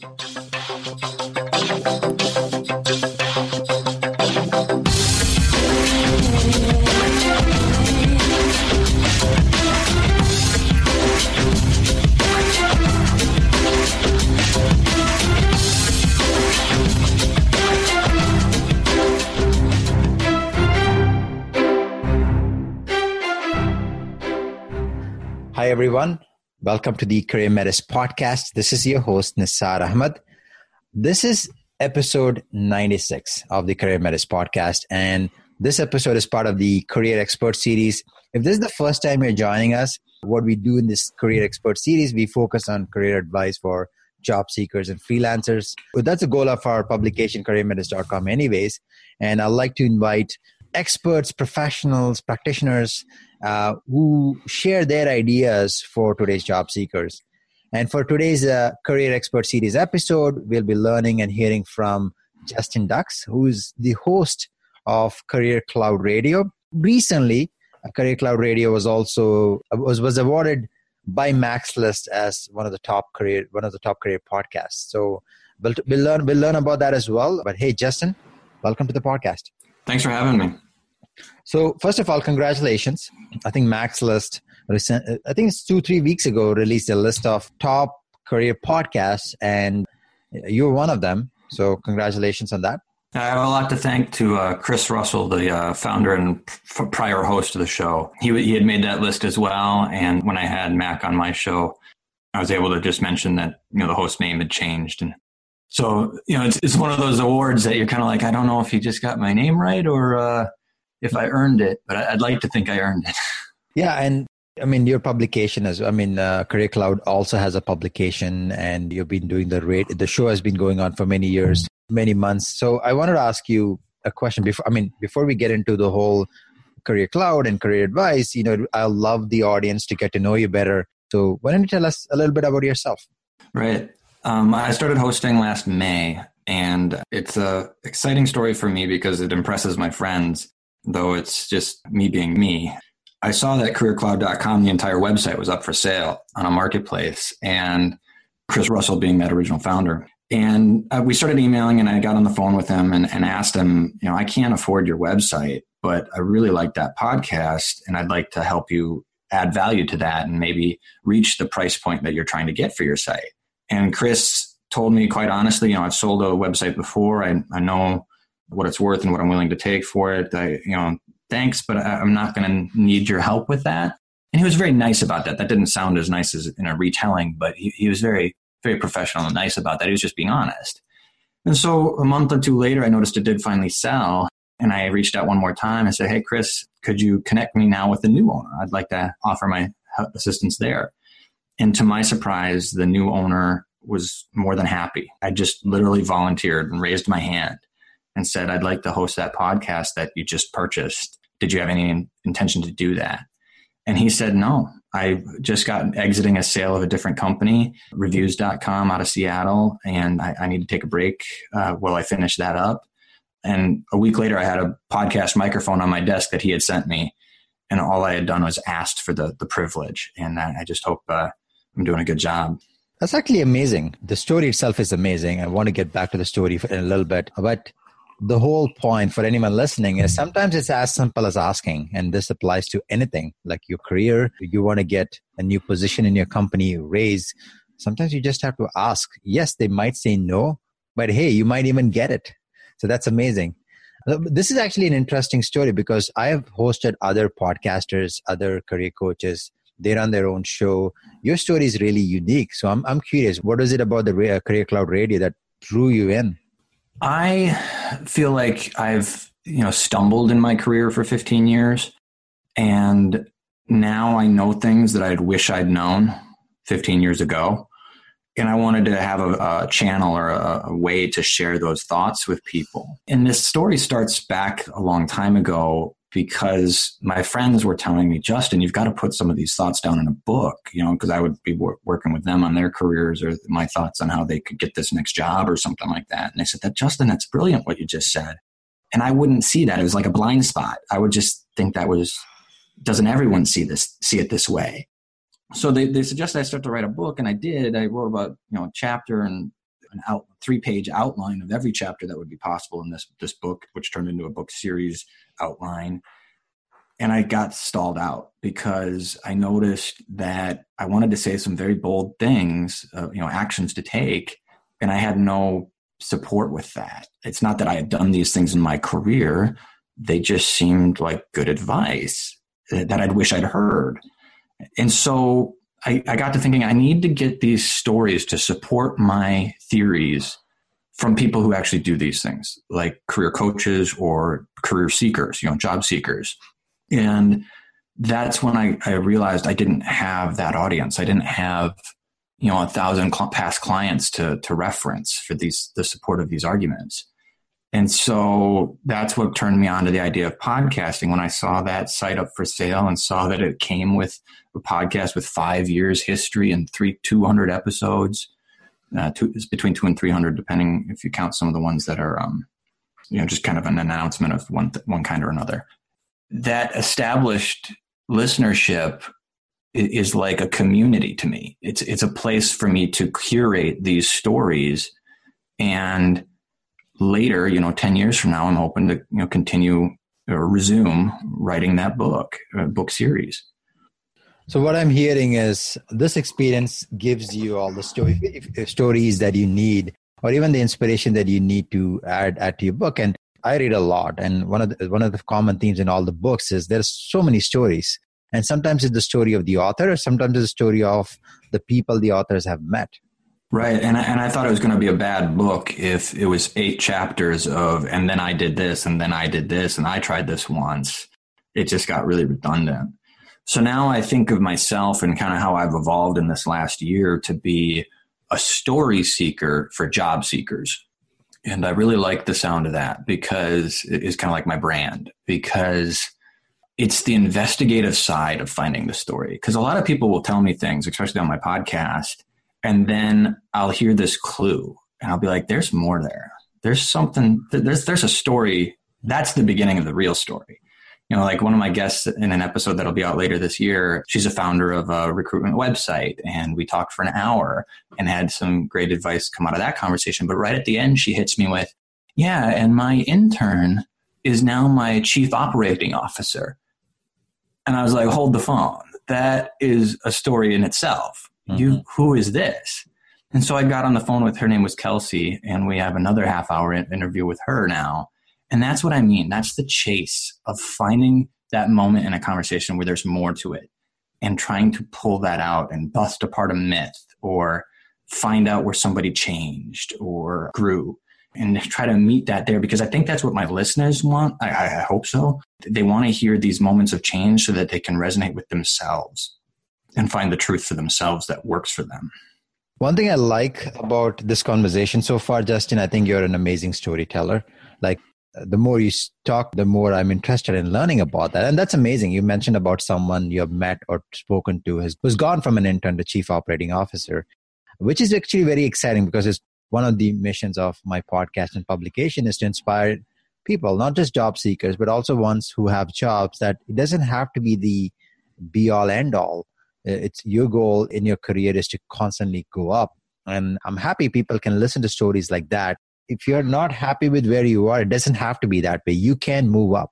Hi, everyone. Welcome to the Career Metis podcast. This is your host, Nisar Ahmad. This is episode 96 of the Career Metis podcast. And this episode is part of the Career Expert series. If this is the first time you're joining us, what we do in this Career Expert series, we focus on career advice for job seekers and freelancers. But that's the goal of our publication, careermetis.com, anyways. And I'd like to invite experts, professionals, practitioners uh, who share their ideas for today's job seekers. And for today's uh, Career Expert Series episode, we'll be learning and hearing from Justin Dux, who's the host of Career Cloud Radio. Recently, uh, Career Cloud Radio was also was, was awarded by Mac's List as one of the top career one of the top career podcasts. So we'll, we'll learn we'll learn about that as well. But hey, Justin, welcome to the podcast. Thanks for having me. So first of all, congratulations. I think Mac's List, I think it's two, three weeks ago, released a list of top career podcasts, and you're one of them. So congratulations on that. I have a lot to thank to uh, Chris Russell, the uh, founder and f- prior host of the show. He, he had made that list as well, and when I had Mac on my show, I was able to just mention that you know the host name had changed, and so you know it's it's one of those awards that you're kind of like, I don't know if he just got my name right or uh, if I earned it, but I'd like to think I earned it. Yeah, and I mean your publication as I mean uh, Career Cloud also has a publication, and you've been doing the rate. The show has been going on for many years, many months. So I wanted to ask you a question before. I mean, before we get into the whole Career Cloud and career advice, you know, I love the audience to get to know you better. So why don't you tell us a little bit about yourself? Right. Um, I started hosting last May, and it's a exciting story for me because it impresses my friends though it's just me being me. I saw that careercloud.com, the entire website was up for sale on a marketplace, and Chris Russell being that original founder. And uh, we started emailing, and I got on the phone with him and, and asked him, you know, I can't afford your website, but I really like that podcast, and I'd like to help you add value to that and maybe reach the price point that you're trying to get for your site. And Chris told me quite honestly, you know, I've sold a website before. I, I know what it's worth and what I'm willing to take for it. I, you know, thanks, but I, I'm not going to need your help with that. And he was very nice about that. That didn't sound as nice as in a retelling, but he, he was very, very professional and nice about that. He was just being honest. And so a month or two later, I noticed it did finally sell. And I reached out one more time and said, Hey, Chris, could you connect me now with the new owner? I'd like to offer my assistance there. And to my surprise, the new owner was more than happy. I just literally volunteered and raised my hand and said, I'd like to host that podcast that you just purchased. Did you have any intention to do that? And he said, No, I just got exiting a sale of a different company, reviews.com out of Seattle, and I, I need to take a break uh, while I finish that up. And a week later, I had a podcast microphone on my desk that he had sent me. And all I had done was asked for the, the privilege. And I, I just hope uh, I'm doing a good job. That's actually amazing. The story itself is amazing. I want to get back to the story in a little bit. But the whole point for anyone listening is sometimes it's as simple as asking, and this applies to anything like your career. You want to get a new position in your company, raise. Sometimes you just have to ask. Yes, they might say no, but hey, you might even get it. So that's amazing. Uh, this is actually an interesting story because I have hosted other podcasters, other career coaches. They run their own show. Your story is really unique. So I'm, I'm curious, what is it about the Career Cloud Radio that drew you in? I feel like I've, you know, stumbled in my career for 15 years and now I know things that I'd wish I'd known 15 years ago. And I wanted to have a, a channel or a, a way to share those thoughts with people. And this story starts back a long time ago because my friends were telling me, Justin, you've got to put some of these thoughts down in a book, you know, because I would be wor- working with them on their careers or my thoughts on how they could get this next job or something like that. And they said, that Justin, that's brilliant what you just said. And I wouldn't see that. It was like a blind spot. I would just think that was, doesn't everyone see this, see it this way? So they, they suggested I start to write a book and I did. I wrote about, you know, a chapter and an out three page outline of every chapter that would be possible in this this book, which turned into a book series outline. And I got stalled out because I noticed that I wanted to say some very bold things, uh, you know, actions to take, and I had no support with that. It's not that I had done these things in my career; they just seemed like good advice that I'd wish I'd heard. And so I, I got to thinking I need to get these stories to support my theories from people who actually do these things, like career coaches or career seekers, you know, job seekers. And that's when I, I realized I didn't have that audience. I didn't have, you know, a thousand cl- past clients to, to reference for these, the support of these arguments. And so that's what turned me on to the idea of podcasting. When I saw that site up for sale and saw that it came with a podcast with five years history and three, 200 episodes, uh, it's between two and 300, depending if you count some of the ones that are, um, you know, just kind of an announcement of one, th- one kind or another. That established listenership is like a community to me. It's, it's a place for me to curate these stories and later, you know, 10 years from now, I'm hoping to, you know, continue or resume writing that book, uh, book series. So what I'm hearing is this experience gives you all the story, stories that you need, or even the inspiration that you need to add add to your book. And I read a lot, and one of the, one of the common themes in all the books is there's so many stories, and sometimes it's the story of the author, or sometimes it's the story of the people the authors have met. Right. And and I thought it was going to be a bad book if it was eight chapters of, and then I did this, and then I did this, and I tried this once. It just got really redundant. So now I think of myself and kind of how I've evolved in this last year to be a story seeker for job seekers. And I really like the sound of that because it is kind of like my brand because it's the investigative side of finding the story. Because a lot of people will tell me things, especially on my podcast, and then I'll hear this clue and I'll be like, there's more there. There's something, there's, there's a story. That's the beginning of the real story. You know, like one of my guests in an episode that'll be out later this year, she's a founder of a recruitment website and we talked for an hour and had some great advice come out of that conversation. But right at the end, she hits me with, yeah, and my intern is now my chief operating officer. And I was like, hold the phone. That is a story in itself Mm-hmm. You, who is this? And so I got on the phone with her name was Kelsey, and we have another half hour interview with her now. And that's what I mean. That's the chase of finding that moment in a conversation where there's more to it and trying to pull that out and bust apart a myth or find out where somebody changed or grew and try to meet that there because I think that's what my listeners want. I, I hope so. They want to hear these moments of change so that they can resonate with themselves and find the truth for themselves that works for them. One thing I like about this conversation so far, Justin, I think you're an amazing storyteller. Like the more you talk, the more I'm interested in learning about that. And that's amazing. You mentioned about someone you have met or spoken to who's gone from an intern to chief operating officer, which is actually very exciting because it's one of the missions of my podcast and publication is to inspire people, not just job seekers, but also ones who have jobs that it doesn't have to be the be all end all it's your goal in your career is to constantly go up and i'm happy people can listen to stories like that if you're not happy with where you are it doesn't have to be that way you can move up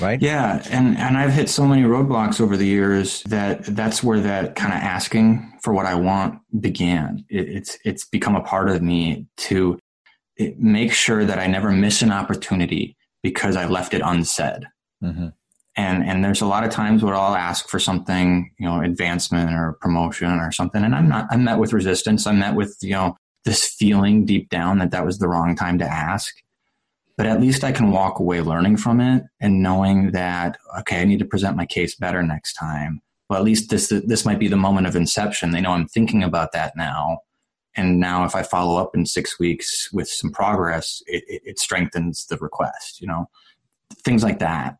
right yeah and and i've hit so many roadblocks over the years that that's where that kind of asking for what i want began it, it's it's become a part of me to make sure that i never miss an opportunity because i left it unsaid mm-hmm and and there's a lot of times where I'll ask for something, you know, advancement or promotion or something, and I'm not. I'm met with resistance. I'm met with you know this feeling deep down that that was the wrong time to ask. But at least I can walk away learning from it and knowing that okay, I need to present my case better next time. Well, at least this this might be the moment of inception. They know I'm thinking about that now, and now if I follow up in six weeks with some progress, it, it, it strengthens the request. You know, things like that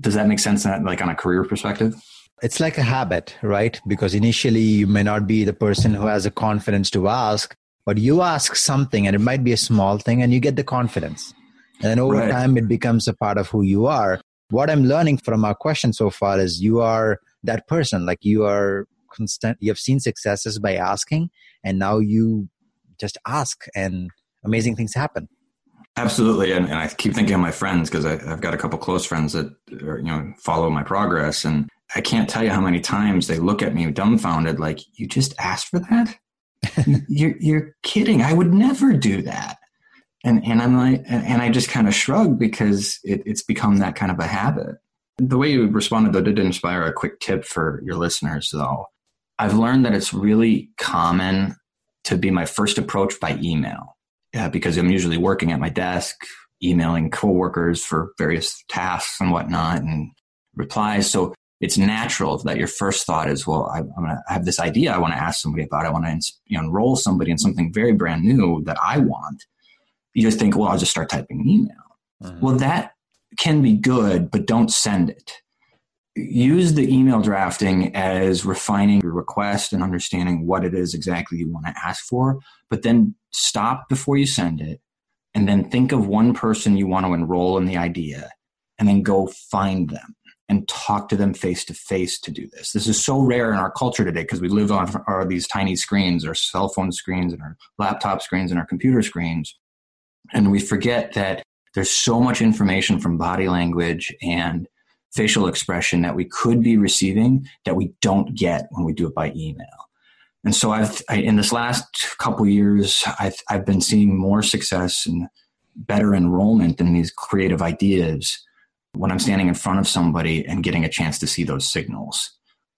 does that make sense that, like on a career perspective it's like a habit right because initially you may not be the person who has the confidence to ask but you ask something and it might be a small thing and you get the confidence and then over right. time it becomes a part of who you are what i'm learning from our question so far is you are that person like you are constant you have seen successes by asking and now you just ask and amazing things happen. Absolutely, and, and I keep thinking of my friends because I've got a couple close friends that are, you know follow my progress, and I can't tell you how many times they look at me dumbfounded, like you just asked for that. you're you're kidding. I would never do that. And and I'm like, and, I just kind of shrug because it, it's become that kind of a habit. The way you responded though did inspire a quick tip for your listeners though. I've learned that it's really common to be my first approach by email yeah, because I'm usually working at my desk, emailing coworkers for various tasks and whatnot and replies. So it's natural that your first thought is, well, I, am gonna I have this idea I want to ask somebody about. I want to you know, enroll somebody in something very brand new that I want. You just think, well, I'll just start typing an email. Mm-hmm. Well, that can be good, but don't send it. Use the email drafting as refining your request and understanding what it is exactly you want to ask for, but then stop before you send it and then think of one person you want to enroll in the idea and then go find them and talk to them face to face to do this. This is so rare in our culture today because we live on our, these tiny screens, our cell phone screens and our laptop screens and our computer screens. And we forget that there's so much information from body language and facial expression that we could be receiving that we don't get when we do it by email. And so I've I, in this last couple years, I've I've been seeing more success and better enrollment in these creative ideas when I'm standing in front of somebody and getting a chance to see those signals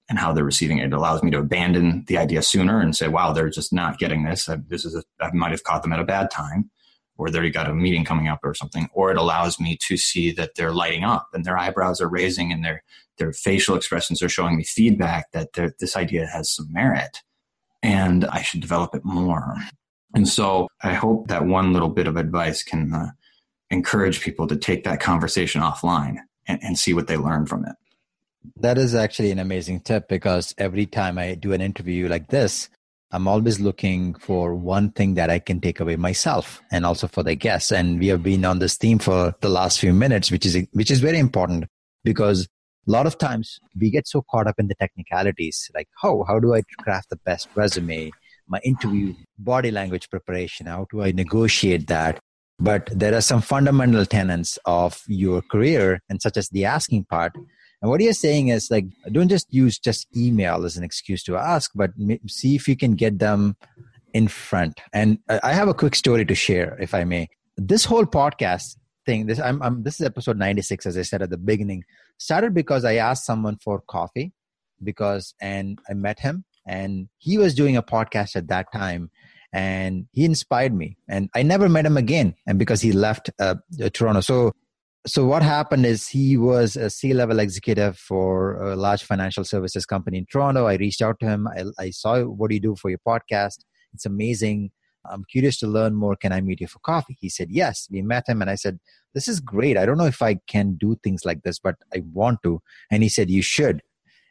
and how they're receiving it. It allows me to abandon the idea sooner and say, "Wow, they're just not getting this. I, this is a, I might have caught them at a bad time." Or they've got a meeting coming up or something, or it allows me to see that they're lighting up and their eyebrows are raising and their their facial expressions are showing me feedback that this idea has some merit and I should develop it more. And so I hope that one little bit of advice can uh, encourage people to take that conversation offline and, and see what they learn from it. That is actually an amazing tip because every time I do an interview like this, I'm always looking for one thing that I can take away myself and also for the guests. And we have been on this theme for the last few minutes, which is, which is very important because a lot of times we get so caught up in the technicalities like how how do i craft the best resume my interview body language preparation how do i negotiate that but there are some fundamental tenets of your career and such as the asking part. And what you're saying is like don't just use just email as an excuse to ask but see if you can get them in front. And i have a quick story to share if i may. This whole podcast thing this I'm, I'm this is episode 96 as i said at the beginning. Started because i asked someone for coffee because and i met him and he was doing a podcast at that time and he inspired me and i never met him again and because he left uh, uh, toronto so so what happened is he was a c-level executive for a large financial services company in toronto i reached out to him i, I saw what do you do for your podcast it's amazing I'm curious to learn more. Can I meet you for coffee? He said, Yes. We met him and I said, This is great. I don't know if I can do things like this, but I want to. And he said, You should.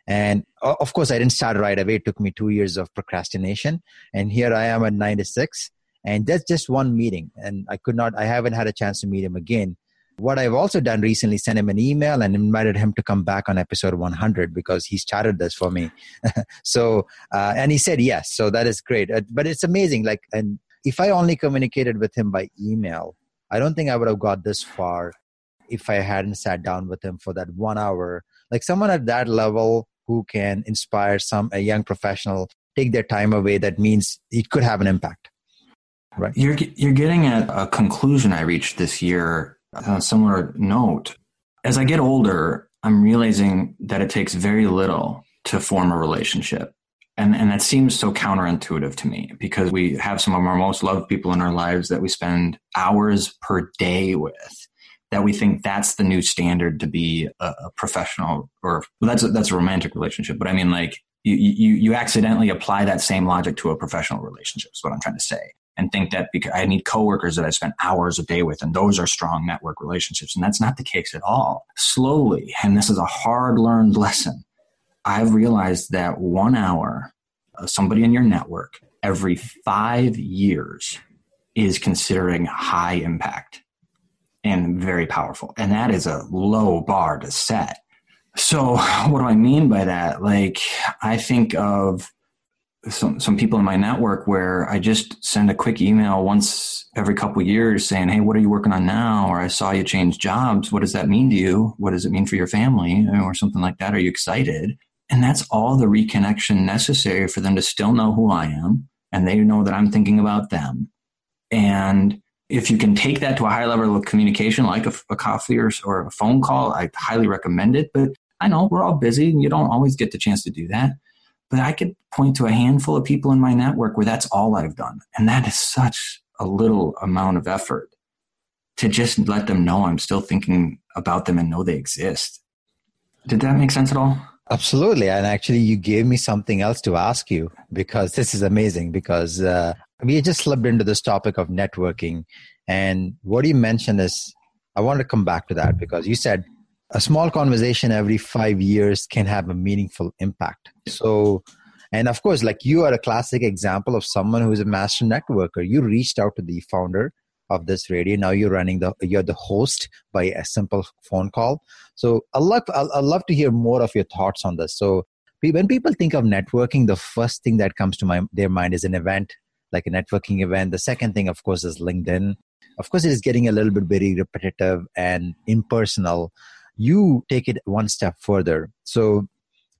And of course, I didn't start right away. It took me two years of procrastination. And here I am at 96. And that's just one meeting. And I could not, I haven't had a chance to meet him again. What I've also done recently, sent him an email and invited him to come back on episode 100 because he started this for me. so, uh, and he said yes. So that is great. Uh, but it's amazing. Like, and if I only communicated with him by email, I don't think I would have got this far if I hadn't sat down with him for that one hour. Like someone at that level who can inspire some a young professional take their time away, that means it could have an impact. Right. You're you're getting at a conclusion I reached this year on a similar note. As I get older, I'm realizing that it takes very little to form a relationship. And, and that seems so counterintuitive to me because we have some of our most loved people in our lives that we spend hours per day with that we think that's the new standard to be a, a professional or well, that's a, that's a romantic relationship but i mean like you, you you accidentally apply that same logic to a professional relationship is what i'm trying to say. And think that because i need coworkers that i spend hours a day with and those are strong network relationships and that's not the case at all. Slowly and this is a hard learned lesson I've realized that one hour of somebody in your network every five years is considering high impact and very powerful. And that is a low bar to set. So, what do I mean by that? Like, I think of some some people in my network where I just send a quick email once every couple years saying, "Hey, what are you working on now?" Or I saw you change jobs. What does that mean to you? What does it mean for your family? Or something like that. Are you excited? And that's all the reconnection necessary for them to still know who I am and they know that I'm thinking about them. And if you can take that to a high level of communication, like a, a coffee or, or a phone call, I highly recommend it. But I know we're all busy and you don't always get the chance to do that. But I could point to a handful of people in my network where that's all I've done. And that is such a little amount of effort to just let them know I'm still thinking about them and know they exist. Did that make sense at all? Absolutely. And actually, you gave me something else to ask you because this is amazing because uh, we just slipped into this topic of networking. And what you mentioned is, I want to come back to that because you said a small conversation every five years can have a meaningful impact. So, and of course, like you are a classic example of someone who is a master networker. You reached out to the founder of this radio. Now you're running the, you're the host by a simple phone call. So I love, I love to hear more of your thoughts on this. So when people think of networking, the first thing that comes to my, their mind is an event, like a networking event. The second thing, of course, is LinkedIn. Of course, it is getting a little bit very repetitive and impersonal you take it one step further. So,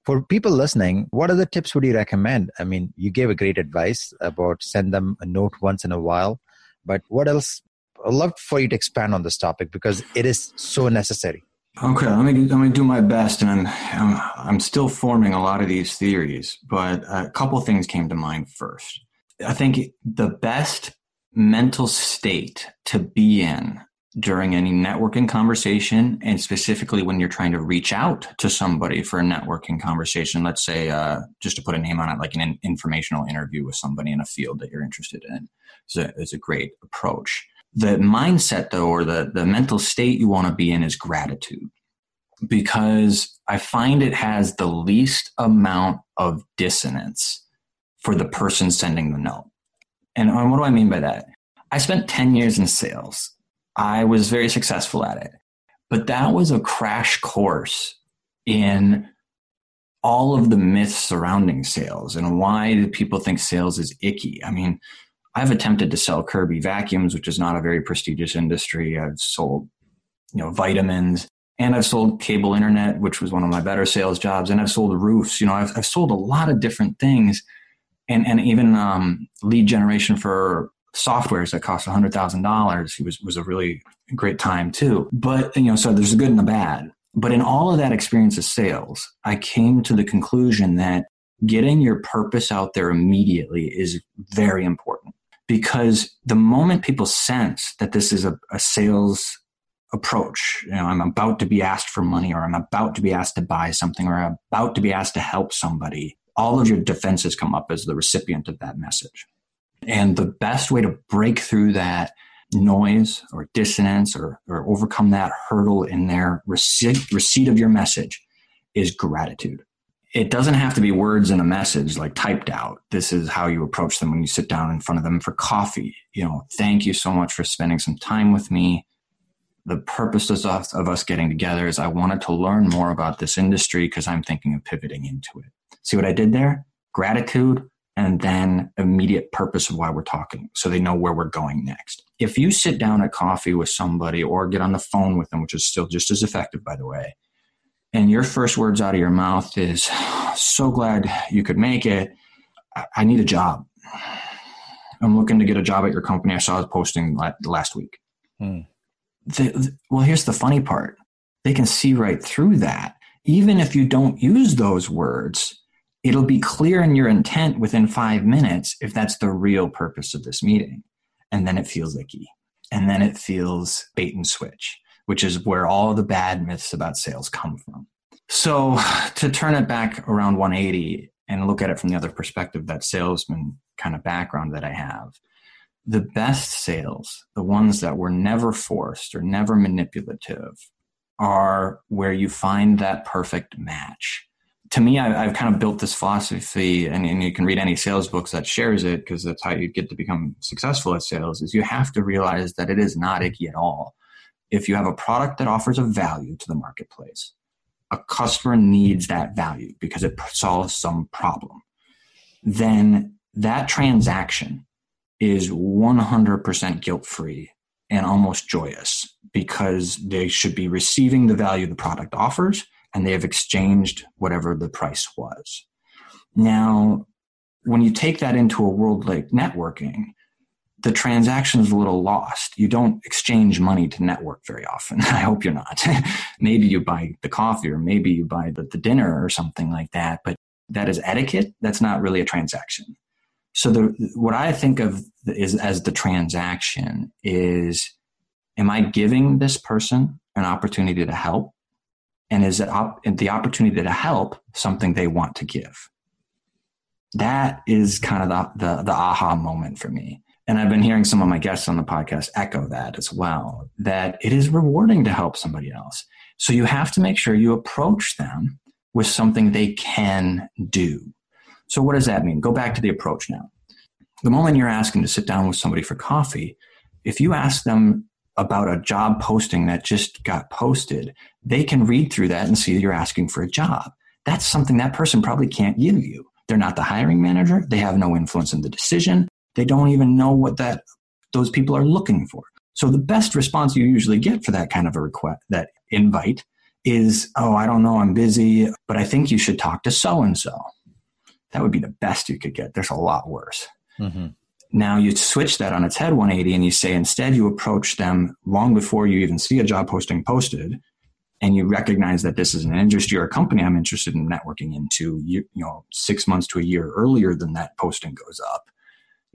for people listening, what other tips would you recommend? I mean, you gave a great advice about send them a note once in a while, but what else? I'd love for you to expand on this topic because it is so necessary. Okay, let me let me do my best, and I'm, I'm still forming a lot of these theories, but a couple things came to mind first. I think the best mental state to be in during any networking conversation and specifically when you're trying to reach out to somebody for a networking conversation let's say uh, just to put a name on it like an informational interview with somebody in a field that you're interested in is a, is a great approach the mindset though or the, the mental state you want to be in is gratitude because i find it has the least amount of dissonance for the person sending the note and what do i mean by that i spent 10 years in sales I was very successful at it. But that was a crash course in all of the myths surrounding sales and why do people think sales is icky. I mean, I've attempted to sell Kirby vacuums, which is not a very prestigious industry. I've sold, you know, vitamins and I've sold cable internet, which was one of my better sales jobs. And I've sold roofs. You know, I've, I've sold a lot of different things and, and even um, lead generation for softwares that cost $100,000 was, was a really great time too. But, you know, so there's a good and a bad. But in all of that experience of sales, I came to the conclusion that getting your purpose out there immediately is very important because the moment people sense that this is a, a sales approach, you know, I'm about to be asked for money or I'm about to be asked to buy something or I'm about to be asked to help somebody, all of your defenses come up as the recipient of that message. And the best way to break through that noise or dissonance or, or overcome that hurdle in their receipt, receipt of your message is gratitude. It doesn't have to be words in a message like typed out. This is how you approach them when you sit down in front of them for coffee. You know, thank you so much for spending some time with me. The purpose of, of us getting together is I wanted to learn more about this industry because I'm thinking of pivoting into it. See what I did there? Gratitude, and then immediate purpose of why we're talking so they know where we're going next. If you sit down at coffee with somebody or get on the phone with them, which is still just as effective, by the way, and your first words out of your mouth is, So glad you could make it. I need a job. I'm looking to get a job at your company. I saw a posting last week. Hmm. The, the, well, here's the funny part they can see right through that. Even if you don't use those words, it'll be clear in your intent within five minutes if that's the real purpose of this meeting. And then it feels icky. And then it feels bait and switch, which is where all the bad myths about sales come from. So to turn it back around 180 and look at it from the other perspective, that salesman kind of background that I have, the best sales, the ones that were never forced or never manipulative, are where you find that perfect match to me, I, have kind of built this philosophy, and, and, you can read any sales books that shares it because that's how you get to become successful at sales. Is you have to realize that it is not icky at all. If you have a product that offers a value to the marketplace, a customer needs mm-hmm. that value because it solves some problem. then that transaction is 100% guilt free and almost joyous because they should be receiving the value the product offers and they have exchanged whatever the price was. Now, when you take that into a world like networking, the transaction is a little lost. You don't exchange money to network very often. I hope you're not. maybe you buy the coffee or maybe you buy the, the dinner or something like that, but that is etiquette. That's not really a transaction. So the, what I think of is as the transaction is, am I giving this person an opportunity to help? And is it op- the opportunity to help something they want to give? That is kind of the, the, the aha moment for me. And I've been hearing some of my guests on the podcast echo that as well, that it is rewarding to help somebody else. So you have to make sure you approach them with something they can do. So, what does that mean? Go back to the approach now. The moment you're asking to sit down with somebody for coffee, if you ask them about a job posting that just got posted, they can read through that and see that you're asking for a job. That's something that person probably can't give you. They're not the hiring manager. They have no influence in the decision. They don't even know what that those people are looking for. So the best response you usually get for that kind of a request, that invite, is, "Oh, I don't know, I'm busy, but I think you should talk to so and so." That would be the best you could get. There's a lot worse. Mm-hmm. Now you switch that on its head 180 and you say instead you approach them long before you even see a job posting posted and you recognize that this is an industry or a company I'm interested in networking into, you, you know, six months to a year earlier than that posting goes up.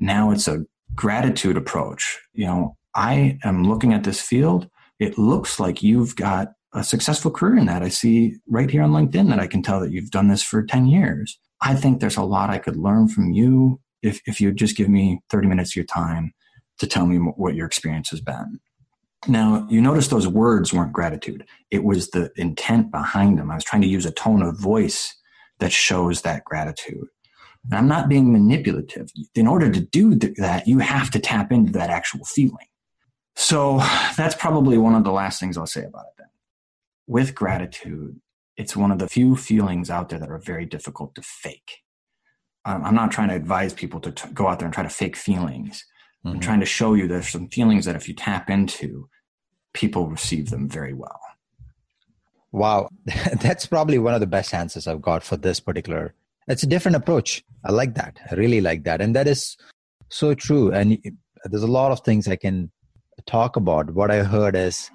Now it's a gratitude approach. You know, I am looking at this field. It looks like you've got a successful career in that. I see right here on LinkedIn that I can tell that you've done this for 10 years. I think there's a lot I could learn from you if, if you just give me 30 minutes of your time to tell me what your experience has been. Now, you notice those words weren't gratitude. It was the intent behind them. I was trying to use a tone of voice that shows that gratitude. And I'm not being manipulative. In order to do that, you have to tap into that actual feeling. So that's probably one of the last things I'll say about it then. With gratitude, it's one of the few feelings out there that are very difficult to fake. I'm not trying to advise people to t- go out there and try to fake feelings. Mm-hmm. I'm trying to show you there's some feelings that if you tap into, people receive them very well. Wow, that's probably one of the best answers I've got for this particular. It's a different approach. I like that. I really like that, and that is so true. And there's a lot of things I can talk about. What I heard is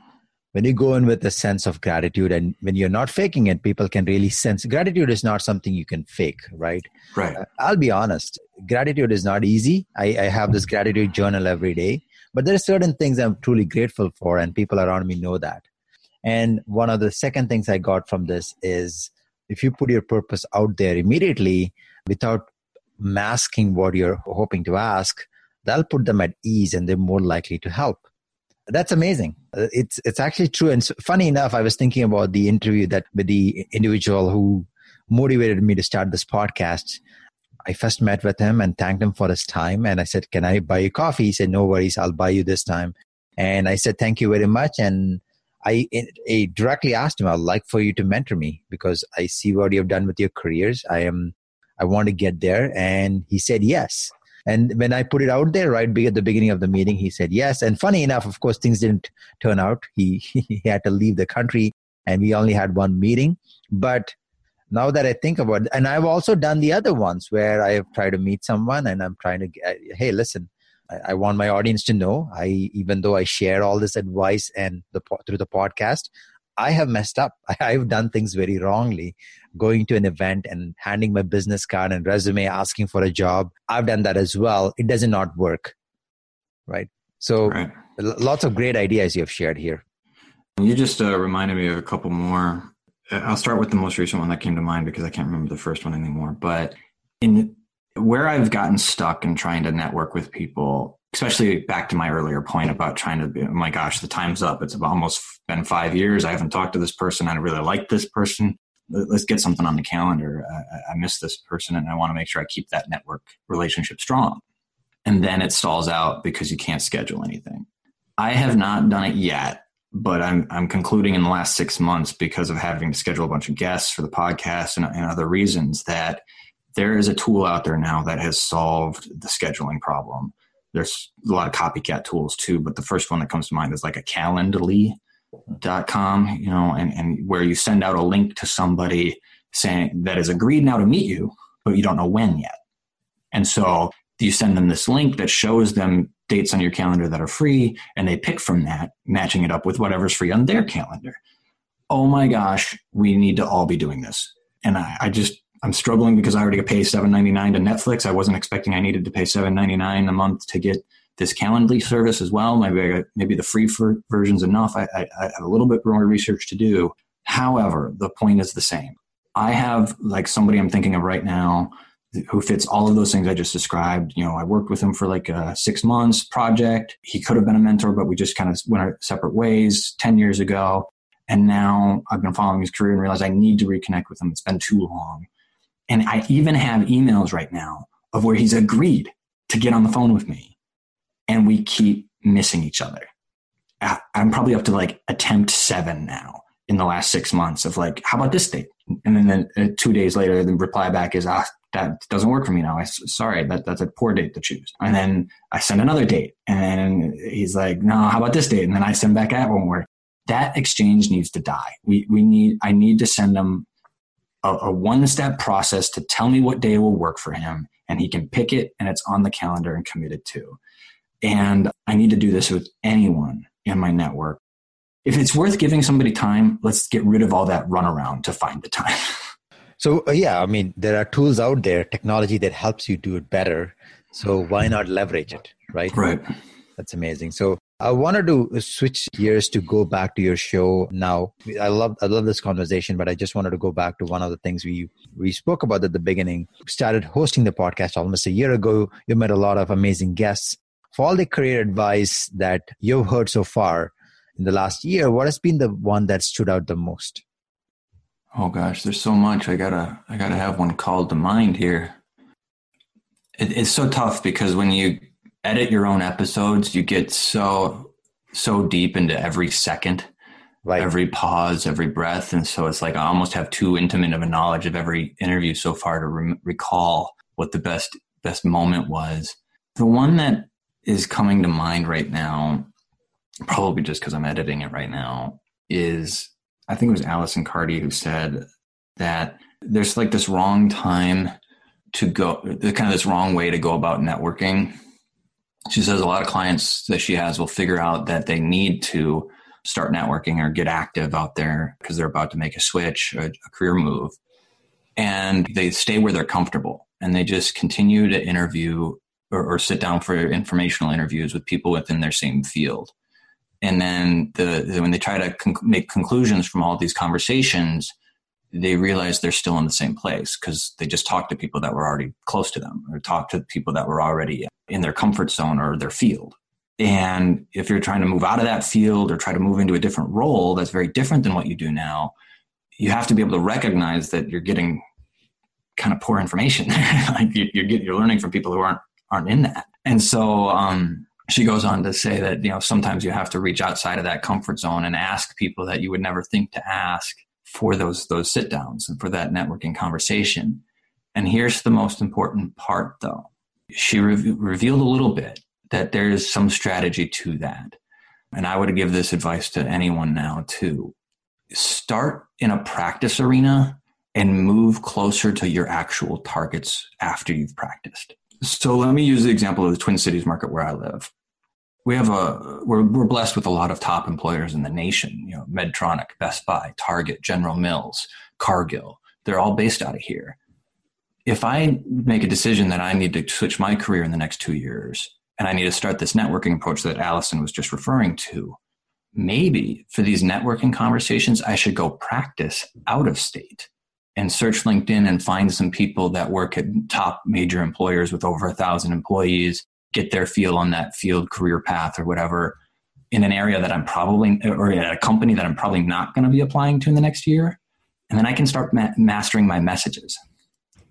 when you go in with a sense of gratitude and when you're not faking it people can really sense gratitude is not something you can fake right right uh, i'll be honest gratitude is not easy I, I have this gratitude journal every day but there are certain things i'm truly grateful for and people around me know that and one of the second things i got from this is if you put your purpose out there immediately without masking what you're hoping to ask that'll put them at ease and they're more likely to help that's amazing. It's it's actually true. And funny enough, I was thinking about the interview that with the individual who motivated me to start this podcast. I first met with him and thanked him for his time. And I said, Can I buy you coffee? He said, No worries, I'll buy you this time. And I said, Thank you very much. And I, directly asked him, I'd like for you to mentor me because I see what you've done with your careers. I am I want to get there. And he said yes. And when I put it out there right at the beginning of the meeting, he said yes. And funny enough, of course, things didn't turn out. He, he had to leave the country and we only had one meeting. But now that I think about it, and I've also done the other ones where I have tried to meet someone and I'm trying to, hey, listen, I, I want my audience to know. I even though I share all this advice and the through the podcast, I have messed up. I've done things very wrongly. Going to an event and handing my business card and resume, asking for a job. I've done that as well. It does not work. Right. So right. lots of great ideas you have shared here. You just uh, reminded me of a couple more. Uh, I'll start with the most recent one that came to mind because I can't remember the first one anymore. But in where I've gotten stuck in trying to network with people, especially back to my earlier point about trying to be, oh my gosh, the time's up. It's almost been five years. I haven't talked to this person. I really like this person. Let's get something on the calendar. I, I miss this person and I want to make sure I keep that network relationship strong. And then it stalls out because you can't schedule anything. I have not done it yet, but I'm, I'm concluding in the last six months because of having to schedule a bunch of guests for the podcast and, and other reasons that there is a tool out there now that has solved the scheduling problem. There's a lot of copycat tools too, but the first one that comes to mind is like a calendly.com, you know, and, and where you send out a link to somebody saying that has agreed now to meet you, but you don't know when yet. And so you send them this link that shows them dates on your calendar that are free, and they pick from that, matching it up with whatever's free on their calendar. Oh my gosh, we need to all be doing this. And I, I just I'm struggling because I already pay seven ninety nine to Netflix. I wasn't expecting I needed to pay seven ninety nine a month to get this Calendly service as well. Maybe maybe the free version's enough. I, I, I have a little bit more research to do. However, the point is the same. I have like somebody I'm thinking of right now who fits all of those things I just described. You know, I worked with him for like a six months project. He could have been a mentor, but we just kind of went our separate ways 10 years ago. And now I've been following his career and realized I need to reconnect with him. It's been too long. And I even have emails right now of where he's agreed to get on the phone with me. And we keep missing each other. I'm probably up to like attempt seven now in the last six months of like, how about this date? And then, then uh, two days later, the reply back is, ah, that doesn't work for me now. I sorry, that that's a poor date to choose. And then I send another date, and he's like, no, how about this date? And then I send back that one where that exchange needs to die. We we need I need to send him a, a one step process to tell me what day will work for him, and he can pick it, and it's on the calendar and committed to. And I need to do this with anyone in my network. If it's worth giving somebody time, let's get rid of all that runaround to find the time. So uh, yeah, I mean, there are tools out there, technology that helps you do it better. So why not leverage it, right? Right. That's amazing. So I wanted to switch gears to go back to your show now. I love I love this conversation, but I just wanted to go back to one of the things we we spoke about at the beginning. Started hosting the podcast almost a year ago. You met a lot of amazing guests. For all the career advice that you've heard so far in the last year, what has been the one that stood out the most? Oh gosh, there's so much. I gotta I gotta have one called to mind here. It, it's so tough because when you edit your own episodes, you get so so deep into every second, right. every pause, every breath, and so it's like I almost have too intimate of a knowledge of every interview so far to re- recall what the best best moment was. The one that is coming to mind right now, probably just because I'm editing it right now, is I think it was Allison Carty who said that there's like this wrong time to go, the kind of this wrong way to go about networking. She says a lot of clients that she has will figure out that they need to start networking or get active out there because they're about to make a switch, a, a career move. And they stay where they're comfortable and they just continue to interview or, or sit down for informational interviews with people within their same field and then the, when they try to con- make conclusions from all these conversations they realize they're still in the same place because they just talked to people that were already close to them or talked to people that were already in their comfort zone or their field. And if you're trying to move out of that field or try to move into a different role that's very different than what you do now you have to be able to recognize that you're getting kind of poor information. Like you're, you're learning from people who aren't aren't in that. And so um, she goes on to say that you know sometimes you have to reach outside of that comfort zone and ask people that you would never think to ask for those those sit downs and for that networking conversation. And here's the most important part though. She re- revealed a little bit that there's some strategy to that. And i would give this advice to anyone now too. Start in a practice arena and move closer to your actual targets after you've practiced. So let me use the example of the Twin Cities market where I live we have a we're, we're blessed with a lot of top employers in the nation you know medtronic best buy target general mills cargill. They're all based out of here. If i make a decision that i need to switch my career in the next two years and i need to start this networking approach that Allison was just referring to maybe for these networking conversations i should go practice out of state and search linkedin and find some people that work at top major employers with over a thousand employees get their feel on that field career path or whatever in an area that I'm probably, or at a company that I'm probably not going to be applying to in the next year. And then I can start ma- mastering my messages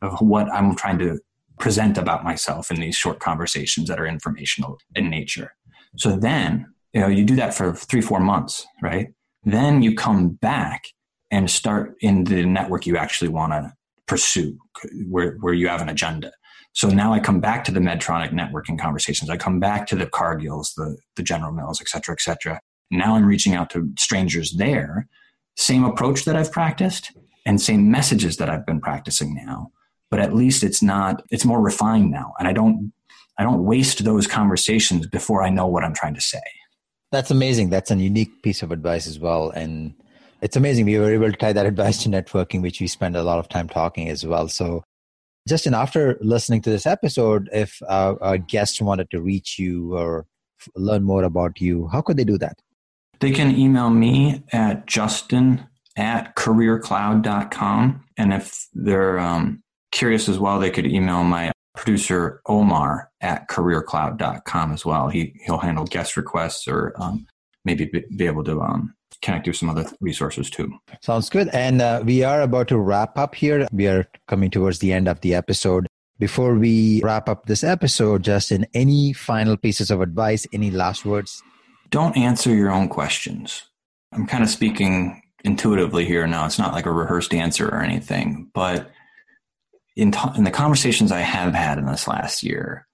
of what I'm trying to present about myself in these short conversations that are informational in nature. So then, you know, you do that for three, four months, right? Then you come back and start in the network you actually want to pursue where, where you have an agenda. So now I come back to the Medtronic networking conversations. I come back to the Cargills, the, the General Mills, et cetera, et cetera. Now I'm reaching out to strangers there. Same approach that I've practiced and same messages that I've been practicing now. But at least it's not, it's more refined now. And I don't, I don't waste those conversations before I know what I'm trying to say. That's amazing. That's a unique piece of advice as well. And it's amazing. We were able to tie that advice to networking, which we spend a lot of time talking as well. So, Justin, after listening to this episode, if uh, a guest wanted to reach you or learn more about you, how could they do that? They can email me at justin at careercloud.com. And if they're um, curious as well, they could email my producer Omar at careercloud.com as well. He, he'll handle guest requests or um, maybe be, able to um, connect to some other resources too. Sounds good. And uh, we are about to wrap up here. We are coming towards the end of the episode. Before we wrap up this episode, Justin, any final pieces of advice, any last words? Don't answer your own questions. I'm kind of speaking intuitively here now. It's not like a rehearsed answer or anything, but in, t- in the conversations I have had in this last year,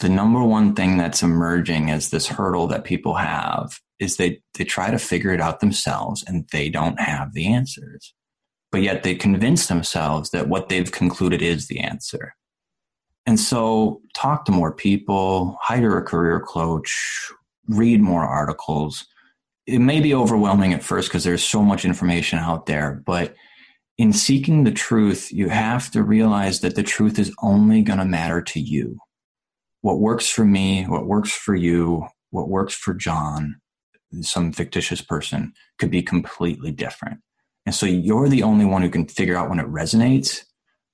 the number one thing that's emerging as this hurdle that people have is they, they try to figure it out themselves and they don't have the answers. But yet they convince themselves that what they've concluded is the answer. And so talk to more people, hire a career coach, read more articles. It may be overwhelming at first because there's so much information out there, but in seeking the truth, you have to realize that the truth is only going to matter to you. What works for me, what works for you, what works for John, some fictitious person, could be completely different. And so you're the only one who can figure out when it resonates,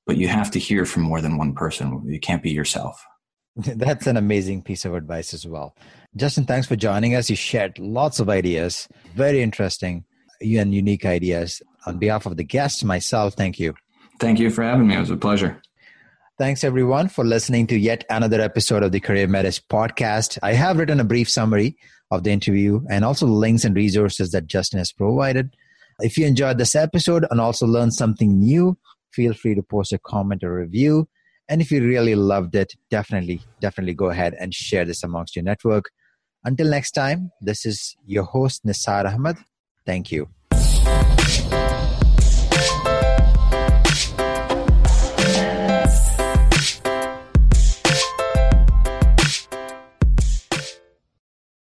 but you have to hear from more than one person. You can't be yourself. That's an amazing piece of advice as well. Justin, thanks for joining us. You shared lots of ideas, very interesting and unique ideas. On behalf of the guests, myself, thank you. Thank you for having me. It was a pleasure. Thanks everyone for listening to yet another episode of the CareerMetis podcast. I have written a brief summary of the interview and also the links and resources that Justin has provided. If you enjoyed this episode and also learned something new, feel free to post a comment or review. And if you really loved it, definitely, definitely go ahead and share this amongst your network. Until next time, this is your host, Nisar Ahmed. Thank you.